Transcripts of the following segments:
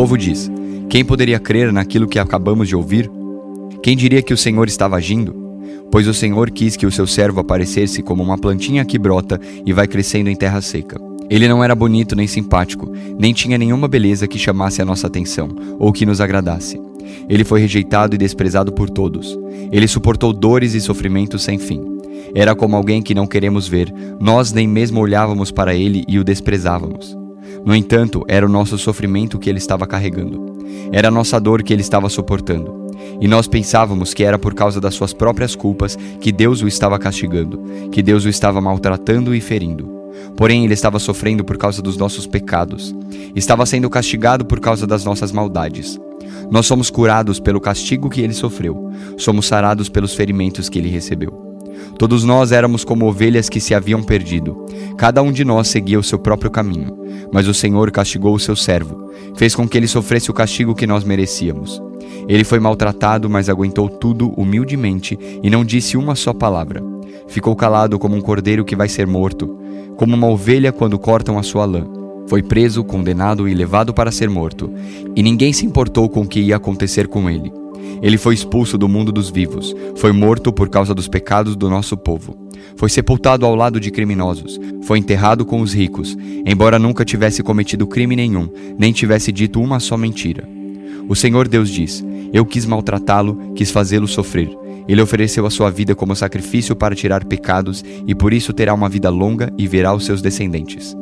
povo diz: Quem poderia crer naquilo que acabamos de ouvir? Quem diria que o Senhor estava agindo? Pois o Senhor quis que o seu servo aparecesse como uma plantinha que brota e vai crescendo em terra seca. Ele não era bonito nem simpático, nem tinha nenhuma beleza que chamasse a nossa atenção ou que nos agradasse. Ele foi rejeitado e desprezado por todos. Ele suportou dores e sofrimentos sem fim. Era como alguém que não queremos ver, nós nem mesmo olhávamos para ele e o desprezávamos. No entanto, era o nosso sofrimento que ele estava carregando. Era a nossa dor que ele estava suportando. E nós pensávamos que era por causa das suas próprias culpas que Deus o estava castigando, que Deus o estava maltratando e ferindo. Porém, ele estava sofrendo por causa dos nossos pecados, estava sendo castigado por causa das nossas maldades. Nós somos curados pelo castigo que ele sofreu, somos sarados pelos ferimentos que ele recebeu. Todos nós éramos como ovelhas que se haviam perdido. Cada um de nós seguia o seu próprio caminho. Mas o Senhor castigou o seu servo, fez com que ele sofresse o castigo que nós merecíamos. Ele foi maltratado, mas aguentou tudo humildemente e não disse uma só palavra. Ficou calado como um cordeiro que vai ser morto, como uma ovelha quando cortam a sua lã. Foi preso, condenado e levado para ser morto, e ninguém se importou com o que ia acontecer com ele. Ele foi expulso do mundo dos vivos, foi morto por causa dos pecados do nosso povo. Foi sepultado ao lado de criminosos, foi enterrado com os ricos, embora nunca tivesse cometido crime nenhum, nem tivesse dito uma só mentira. O Senhor Deus diz: Eu quis maltratá-lo, quis fazê-lo sofrer. Ele ofereceu a sua vida como sacrifício para tirar pecados, e por isso terá uma vida longa e verá os seus descendentes.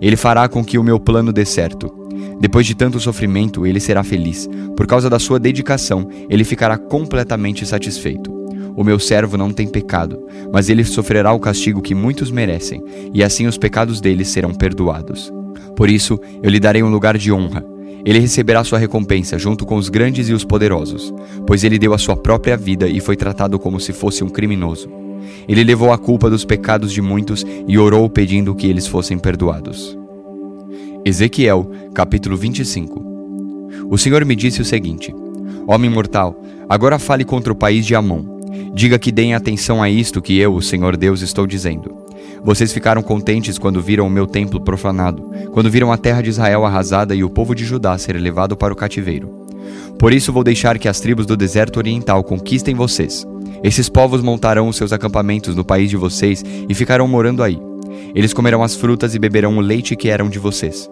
Ele fará com que o meu plano dê certo. Depois de tanto sofrimento, ele será feliz. Por causa da sua dedicação, ele ficará completamente satisfeito. O meu servo não tem pecado, mas ele sofrerá o castigo que muitos merecem, e assim os pecados deles serão perdoados. Por isso, eu lhe darei um lugar de honra. Ele receberá sua recompensa junto com os grandes e os poderosos, pois ele deu a sua própria vida e foi tratado como se fosse um criminoso. Ele levou a culpa dos pecados de muitos e orou pedindo que eles fossem perdoados. Ezequiel, capítulo 25 O Senhor me disse o seguinte: Homem mortal, agora fale contra o país de Amon. Diga que deem atenção a isto que eu, o Senhor Deus, estou dizendo. Vocês ficaram contentes quando viram o meu templo profanado, quando viram a terra de Israel arrasada e o povo de Judá ser levado para o cativeiro. Por isso vou deixar que as tribos do deserto oriental conquistem vocês. Esses povos montarão os seus acampamentos no país de vocês e ficarão morando aí. Eles comerão as frutas e beberão o leite que eram de vocês.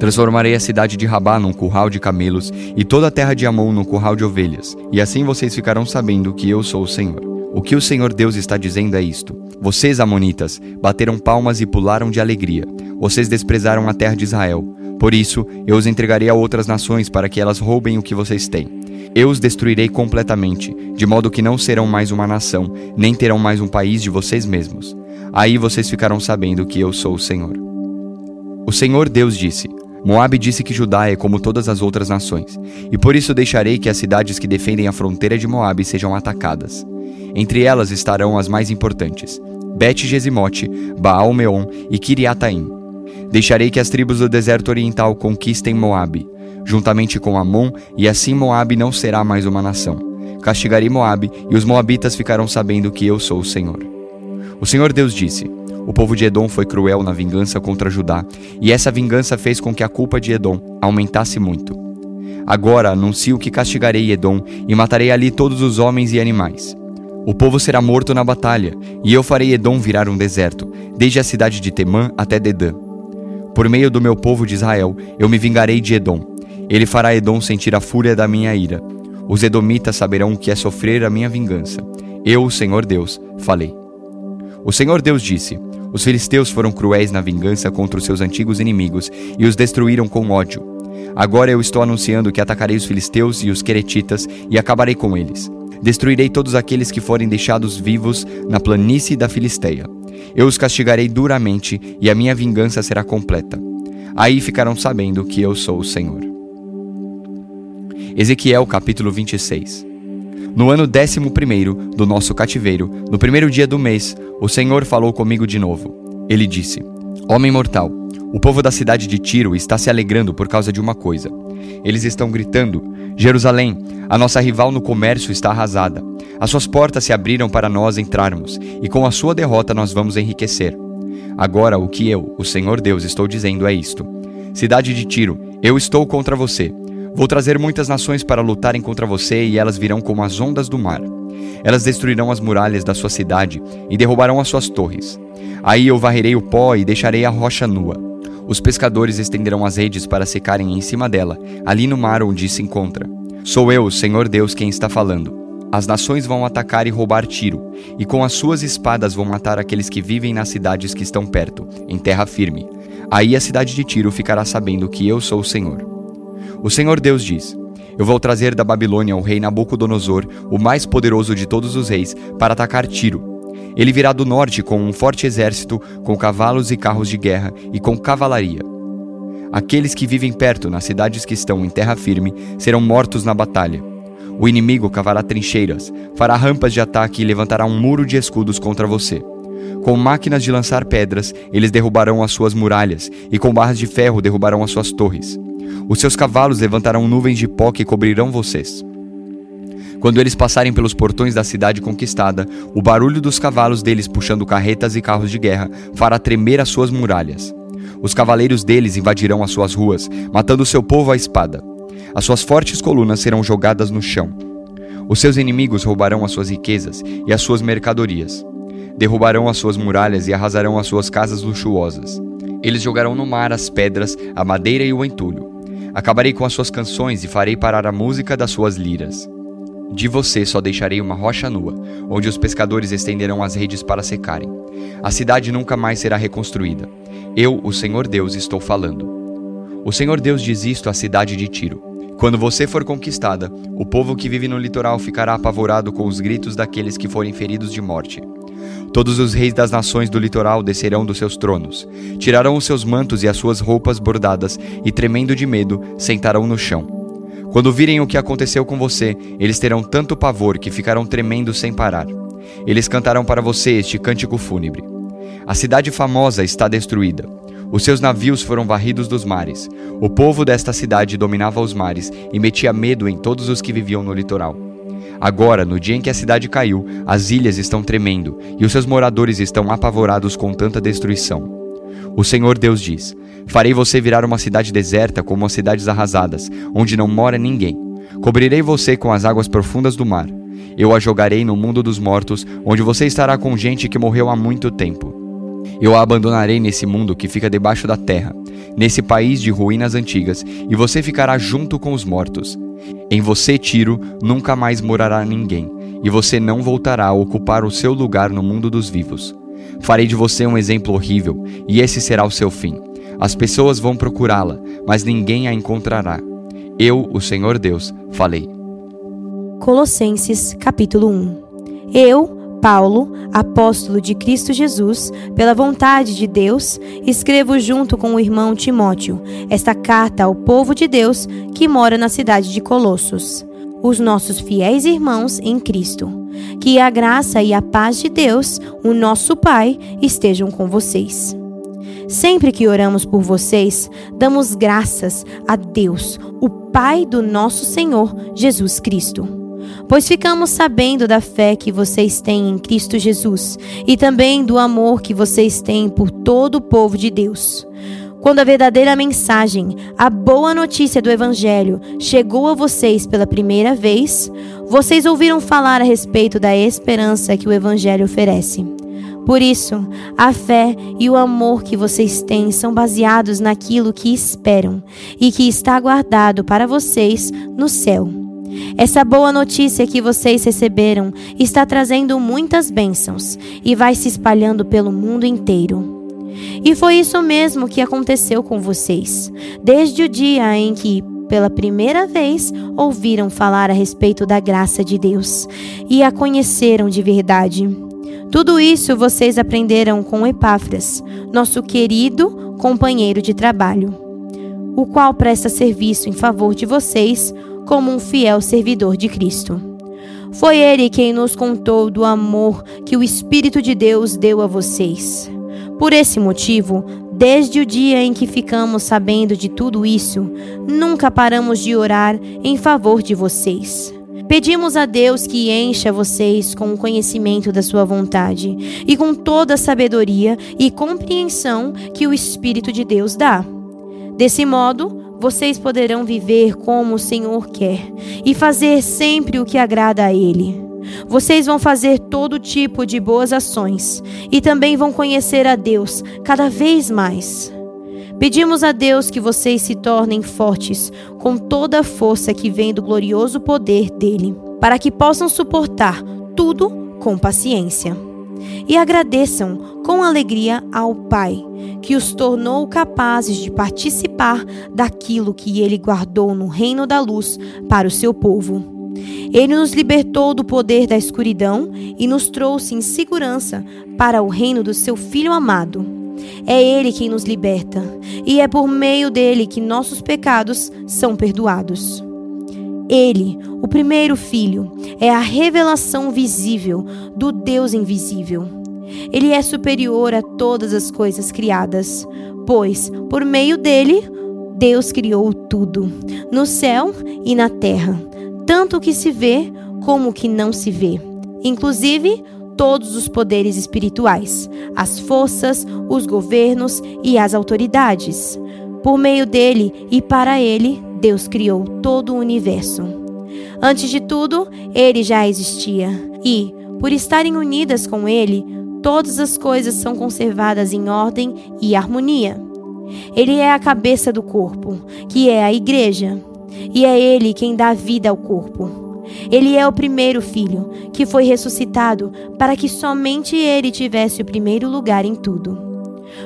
Transformarei a cidade de Rabá num curral de camelos e toda a terra de Amon num curral de ovelhas, e assim vocês ficarão sabendo que eu sou o Senhor. O que o Senhor Deus está dizendo é isto: Vocês, Amonitas, bateram palmas e pularam de alegria. Vocês desprezaram a terra de Israel. Por isso, eu os entregarei a outras nações para que elas roubem o que vocês têm. Eu os destruirei completamente, de modo que não serão mais uma nação, nem terão mais um país de vocês mesmos. Aí vocês ficarão sabendo que eu sou o Senhor. O Senhor Deus disse: Moabe disse que Judá é como todas as outras nações, e por isso deixarei que as cidades que defendem a fronteira de Moabe sejam atacadas. Entre elas estarão as mais importantes: Bet-Gesimote, Baal-Meon e Kiriataim. Deixarei que as tribos do deserto oriental conquistem Moabe, juntamente com Amon, e assim Moabe não será mais uma nação. Castigarei Moabe, e os moabitas ficarão sabendo que eu sou o Senhor. O Senhor Deus disse: o povo de Edom foi cruel na vingança contra Judá, e essa vingança fez com que a culpa de Edom aumentasse muito. Agora anuncio que castigarei Edom e matarei ali todos os homens e animais. O povo será morto na batalha, e eu farei Edom virar um deserto, desde a cidade de Temã até Dedã. Por meio do meu povo de Israel, eu me vingarei de Edom. Ele fará Edom sentir a fúria da minha ira. Os edomitas saberão o que é sofrer a minha vingança. Eu, o Senhor Deus, falei. O Senhor Deus disse: os filisteus foram cruéis na vingança contra os seus antigos inimigos e os destruíram com ódio. Agora eu estou anunciando que atacarei os filisteus e os queretitas e acabarei com eles. Destruirei todos aqueles que forem deixados vivos na planície da Filisteia. Eu os castigarei duramente e a minha vingança será completa. Aí ficarão sabendo que eu sou o Senhor. Ezequiel capítulo 26 no ano décimo primeiro do nosso cativeiro, no primeiro dia do mês, o Senhor falou comigo de novo. Ele disse: Homem mortal, o povo da cidade de Tiro está se alegrando por causa de uma coisa. Eles estão gritando: Jerusalém, a nossa rival no comércio está arrasada. As suas portas se abriram para nós entrarmos, e com a sua derrota nós vamos enriquecer. Agora, o que eu, o Senhor Deus, estou dizendo é isto: Cidade de Tiro, Eu estou contra você. Vou trazer muitas nações para lutarem contra você e elas virão como as ondas do mar. Elas destruirão as muralhas da sua cidade e derrubarão as suas torres. Aí eu varrerei o pó e deixarei a rocha nua. Os pescadores estenderão as redes para secarem em cima dela, ali no mar onde se encontra. Sou eu, Senhor Deus, quem está falando. As nações vão atacar e roubar Tiro, e com as suas espadas vão matar aqueles que vivem nas cidades que estão perto, em terra firme. Aí a cidade de Tiro ficará sabendo que eu sou o Senhor. O Senhor Deus diz: Eu vou trazer da Babilônia o rei Nabucodonosor, o mais poderoso de todos os reis, para atacar Tiro. Ele virá do norte com um forte exército, com cavalos e carros de guerra e com cavalaria. Aqueles que vivem perto, nas cidades que estão em terra firme, serão mortos na batalha. O inimigo cavará trincheiras, fará rampas de ataque e levantará um muro de escudos contra você. Com máquinas de lançar pedras, eles derrubarão as suas muralhas, e com barras de ferro derrubarão as suas torres. Os seus cavalos levantarão nuvens de pó que cobrirão vocês. Quando eles passarem pelos portões da cidade conquistada, o barulho dos cavalos deles puxando carretas e carros de guerra fará tremer as suas muralhas. Os cavaleiros deles invadirão as suas ruas, matando seu povo à espada. As suas fortes colunas serão jogadas no chão. Os seus inimigos roubarão as suas riquezas e as suas mercadorias. Derrubarão as suas muralhas e arrasarão as suas casas luxuosas. Eles jogarão no mar as pedras, a madeira e o entulho. Acabarei com as suas canções e farei parar a música das suas liras. De você só deixarei uma rocha nua, onde os pescadores estenderão as redes para secarem. A cidade nunca mais será reconstruída. Eu, o Senhor Deus, estou falando. O Senhor Deus diz isto à cidade de Tiro. Quando você for conquistada, o povo que vive no litoral ficará apavorado com os gritos daqueles que forem feridos de morte. Todos os reis das nações do litoral descerão dos seus tronos, tirarão os seus mantos e as suas roupas bordadas e, tremendo de medo, sentarão no chão. Quando virem o que aconteceu com você, eles terão tanto pavor que ficarão tremendo sem parar. Eles cantarão para você este cântico fúnebre. A cidade famosa está destruída. Os seus navios foram varridos dos mares. O povo desta cidade dominava os mares e metia medo em todos os que viviam no litoral. Agora, no dia em que a cidade caiu, as ilhas estão tremendo e os seus moradores estão apavorados com tanta destruição. O Senhor Deus diz: Farei você virar uma cidade deserta como as cidades arrasadas, onde não mora ninguém. Cobrirei você com as águas profundas do mar. Eu a jogarei no mundo dos mortos, onde você estará com gente que morreu há muito tempo. Eu a abandonarei nesse mundo que fica debaixo da terra, nesse país de ruínas antigas, e você ficará junto com os mortos. Em você, Tiro, nunca mais morará ninguém, e você não voltará a ocupar o seu lugar no mundo dos vivos. Farei de você um exemplo horrível, e esse será o seu fim. As pessoas vão procurá-la, mas ninguém a encontrará. Eu, o Senhor Deus, falei. Colossenses capítulo 1 Eu, Paulo, apóstolo de Cristo Jesus, pela vontade de Deus, escrevo junto com o irmão Timóteo esta carta ao povo de Deus que mora na cidade de Colossos, os nossos fiéis irmãos em Cristo. Que a graça e a paz de Deus, o nosso Pai, estejam com vocês. Sempre que oramos por vocês, damos graças a Deus, o Pai do nosso Senhor Jesus Cristo. Pois ficamos sabendo da fé que vocês têm em Cristo Jesus e também do amor que vocês têm por todo o povo de Deus. Quando a verdadeira mensagem, a boa notícia do Evangelho, chegou a vocês pela primeira vez, vocês ouviram falar a respeito da esperança que o Evangelho oferece. Por isso, a fé e o amor que vocês têm são baseados naquilo que esperam e que está guardado para vocês no céu. Essa boa notícia que vocês receberam está trazendo muitas bênçãos e vai se espalhando pelo mundo inteiro. E foi isso mesmo que aconteceu com vocês, desde o dia em que, pela primeira vez, ouviram falar a respeito da graça de Deus e a conheceram de verdade. Tudo isso vocês aprenderam com Epáfras, nosso querido companheiro de trabalho, o qual presta serviço em favor de vocês como um fiel servidor de Cristo. Foi ele quem nos contou do amor que o Espírito de Deus deu a vocês. Por esse motivo, desde o dia em que ficamos sabendo de tudo isso, nunca paramos de orar em favor de vocês. Pedimos a Deus que encha vocês com o conhecimento da sua vontade e com toda a sabedoria e compreensão que o Espírito de Deus dá. Desse modo, vocês poderão viver como o Senhor quer e fazer sempre o que agrada a Ele. Vocês vão fazer todo tipo de boas ações e também vão conhecer a Deus cada vez mais. Pedimos a Deus que vocês se tornem fortes com toda a força que vem do glorioso poder dele, para que possam suportar tudo com paciência. E agradeçam com alegria ao Pai, que os tornou capazes de participar daquilo que ele guardou no reino da luz para o seu povo. Ele nos libertou do poder da escuridão e nos trouxe em segurança para o reino do seu Filho amado. É Ele quem nos liberta, e é por meio dele que nossos pecados são perdoados. Ele, o primeiro filho, é a revelação visível do Deus invisível. Ele é superior a todas as coisas criadas, pois, por meio dele, Deus criou tudo, no céu e na terra tanto o que se vê como o que não se vê, inclusive todos os poderes espirituais, as forças, os governos e as autoridades. Por meio dele e para ele, Deus criou todo o universo. Antes de tudo, ele já existia, e, por estarem unidas com ele, todas as coisas são conservadas em ordem e harmonia. Ele é a cabeça do corpo, que é a igreja e é Ele quem dá vida ao corpo. Ele é o primeiro filho, que foi ressuscitado para que somente ele tivesse o primeiro lugar em tudo.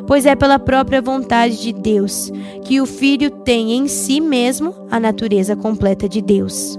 Pois é pela própria vontade de Deus que o filho tem em si mesmo a natureza completa de Deus.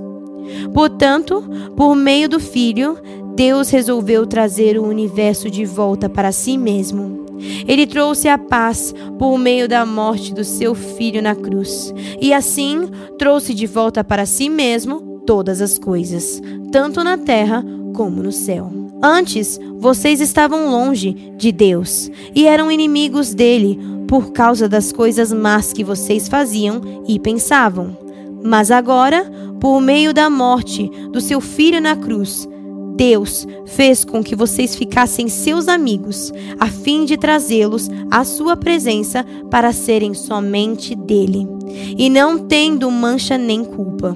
Portanto, por meio do filho, Deus resolveu trazer o universo de volta para si mesmo. Ele trouxe a paz por meio da morte do seu filho na cruz, e assim trouxe de volta para si mesmo todas as coisas, tanto na terra como no céu. Antes, vocês estavam longe de Deus e eram inimigos dele por causa das coisas más que vocês faziam e pensavam. Mas agora, por meio da morte do seu filho na cruz, Deus fez com que vocês ficassem seus amigos, a fim de trazê-los à sua presença para serem somente dele, e não tendo mancha nem culpa.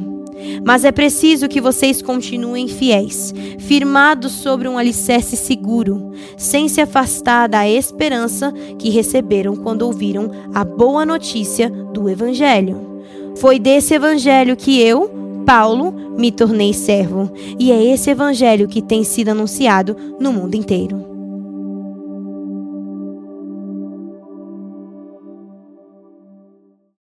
Mas é preciso que vocês continuem fiéis, firmados sobre um alicerce seguro, sem se afastar da esperança que receberam quando ouviram a boa notícia do Evangelho. Foi desse Evangelho que eu, Paulo, me tornei servo, e é esse evangelho que tem sido anunciado no mundo inteiro.